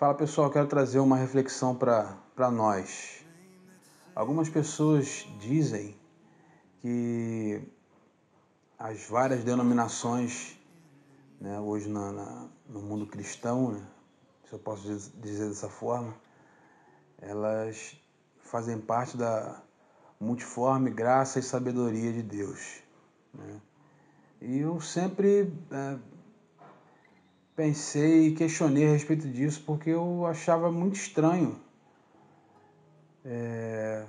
Fala pessoal, quero trazer uma reflexão para nós. Algumas pessoas dizem que as várias denominações, né, hoje na, na, no mundo cristão, né, se eu posso dizer dessa forma, elas fazem parte da multiforme graça e sabedoria de Deus. Né? E eu sempre é, pensei e questionei a respeito disso porque eu achava muito estranho é,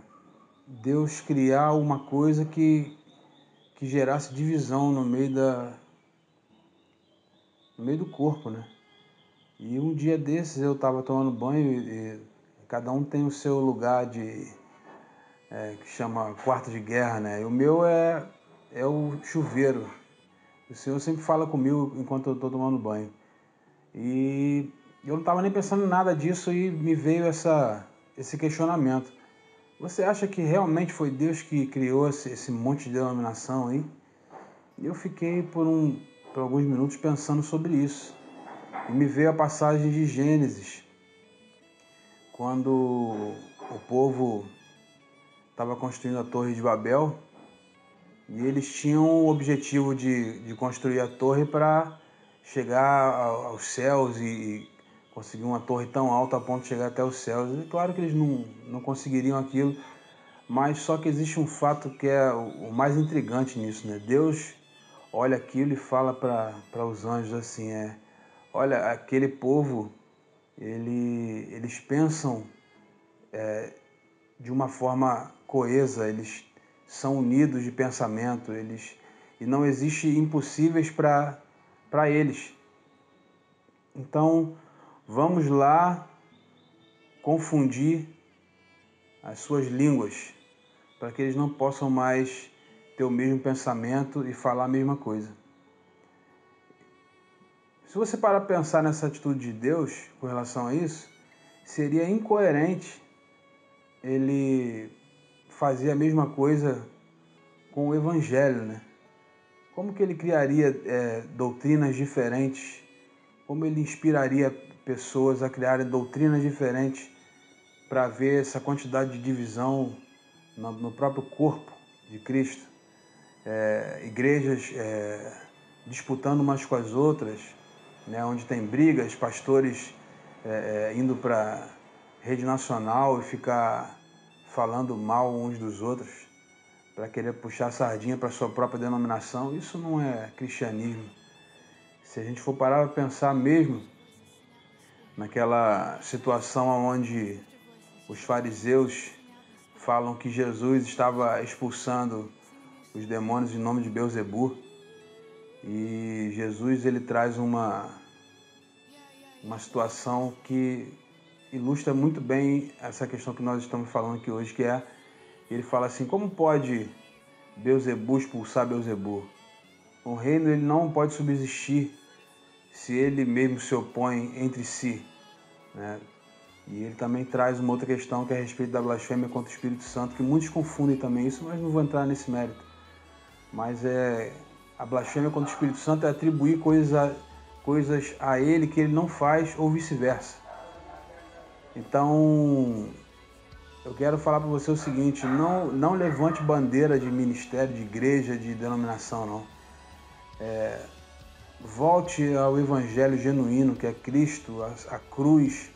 Deus criar uma coisa que, que gerasse divisão no meio da no meio do corpo, né? E um dia desses eu estava tomando banho e, e, cada um tem o seu lugar de é, que chama quarto de guerra, né? E o meu é é o chuveiro. O Senhor sempre fala comigo enquanto eu estou tomando banho. E eu não estava nem pensando em nada disso e me veio essa, esse questionamento. Você acha que realmente foi Deus que criou esse, esse monte de denominação aí? Eu fiquei por, um, por alguns minutos pensando sobre isso. E me veio a passagem de Gênesis, quando o povo estava construindo a Torre de Babel e eles tinham o objetivo de, de construir a torre para chegar aos céus e, conseguir uma torre tão alta a ponto de chegar até os céus. E claro que eles não, não conseguiriam aquilo, mas só que existe um fato que é o mais intrigante nisso, né? Deus olha aquilo e fala para os anjos assim, é, olha, aquele povo, ele, eles pensam é, de uma forma coesa, eles são unidos de pensamento, eles e não existe impossíveis para para eles. Então, vamos lá confundir as suas línguas, para que eles não possam mais ter o mesmo pensamento e falar a mesma coisa. Se você parar para pensar nessa atitude de Deus com relação a isso, seria incoerente ele fazia a mesma coisa com o Evangelho, né? Como que ele criaria é, doutrinas diferentes? Como ele inspiraria pessoas a criarem doutrinas diferentes para ver essa quantidade de divisão no, no próprio corpo de Cristo? É, igrejas é, disputando umas com as outras, né, onde tem brigas, pastores é, é, indo para rede nacional e ficar falando mal uns dos outros para querer puxar sardinha para sua própria denominação, isso não é cristianismo. Se a gente for parar para pensar mesmo naquela situação onde os fariseus falam que Jesus estava expulsando os demônios em nome de Beuzebu e Jesus ele traz uma uma situação que ilustra muito bem essa questão que nós estamos falando aqui hoje, que é ele fala assim: como pode Beuzebu expulsar Beuzebu? O reino ele não pode subsistir se ele mesmo se opõe entre si. Né? E ele também traz uma outra questão que é a respeito da blasfêmia contra o Espírito Santo, que muitos confundem também isso, mas não vou entrar nesse mérito. Mas é a blasfêmia contra o Espírito Santo é atribuir coisas a, coisas a ele que ele não faz ou vice-versa. Então, eu quero falar para você o seguinte: não, não levante bandeira de ministério, de igreja, de denominação, não. É, volte ao evangelho genuíno, que é Cristo, a, a cruz.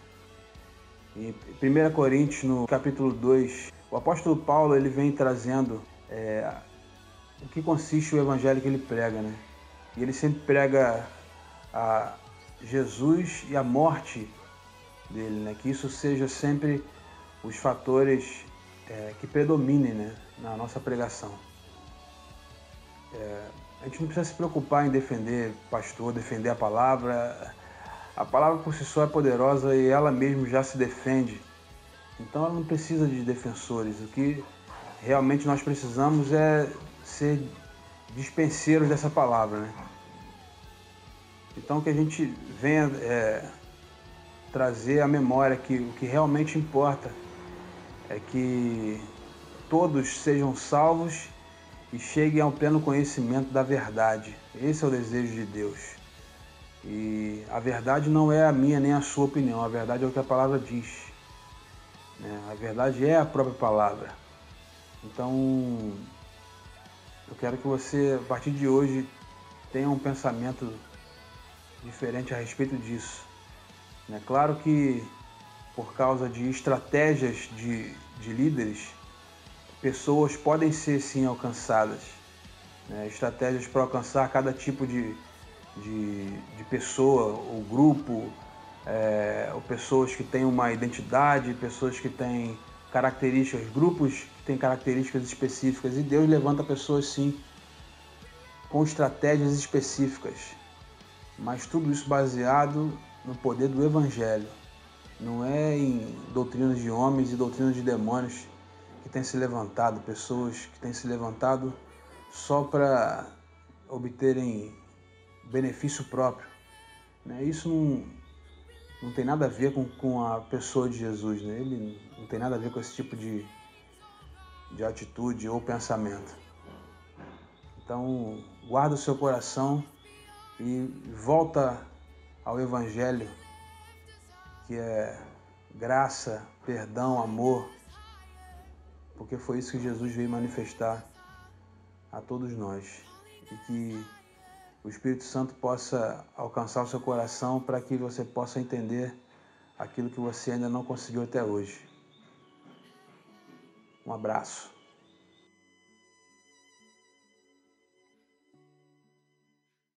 Em 1 Coríntios, no capítulo 2, o apóstolo Paulo ele vem trazendo é, o que consiste o evangelho que ele prega, né? E ele sempre prega a Jesus e a morte dele, né? Que isso seja sempre os fatores é, que predominem né? na nossa pregação. É, a gente não precisa se preocupar em defender pastor, defender a palavra. A palavra por si só é poderosa e ela mesmo já se defende. Então ela não precisa de defensores. O que realmente nós precisamos é ser dispenseiros dessa palavra. Né? Então que a gente venha é, trazer à memória que o que realmente importa é que todos sejam salvos e cheguem ao pleno conhecimento da verdade. Esse é o desejo de Deus. E a verdade não é a minha nem a sua opinião, a verdade é o que a palavra diz. Né? A verdade é a própria palavra. Então, eu quero que você, a partir de hoje, tenha um pensamento diferente a respeito disso. É claro que, por causa de estratégias de, de líderes, pessoas podem ser sim alcançadas. Né? Estratégias para alcançar cada tipo de, de, de pessoa ou grupo, é, ou pessoas que têm uma identidade, pessoas que têm características, grupos que têm características específicas. E Deus levanta pessoas sim com estratégias específicas, mas tudo isso baseado no poder do Evangelho. Não é em doutrinas de homens e doutrinas de demônios que tem se levantado, pessoas que têm se levantado só para obterem benefício próprio. Né? Isso não, não tem nada a ver com, com a pessoa de Jesus, né? ele não tem nada a ver com esse tipo de, de atitude ou pensamento. Então, guarda o seu coração e volta ao Evangelho, que é graça, perdão, amor, porque foi isso que Jesus veio manifestar a todos nós. E que o Espírito Santo possa alcançar o seu coração para que você possa entender aquilo que você ainda não conseguiu até hoje. Um abraço.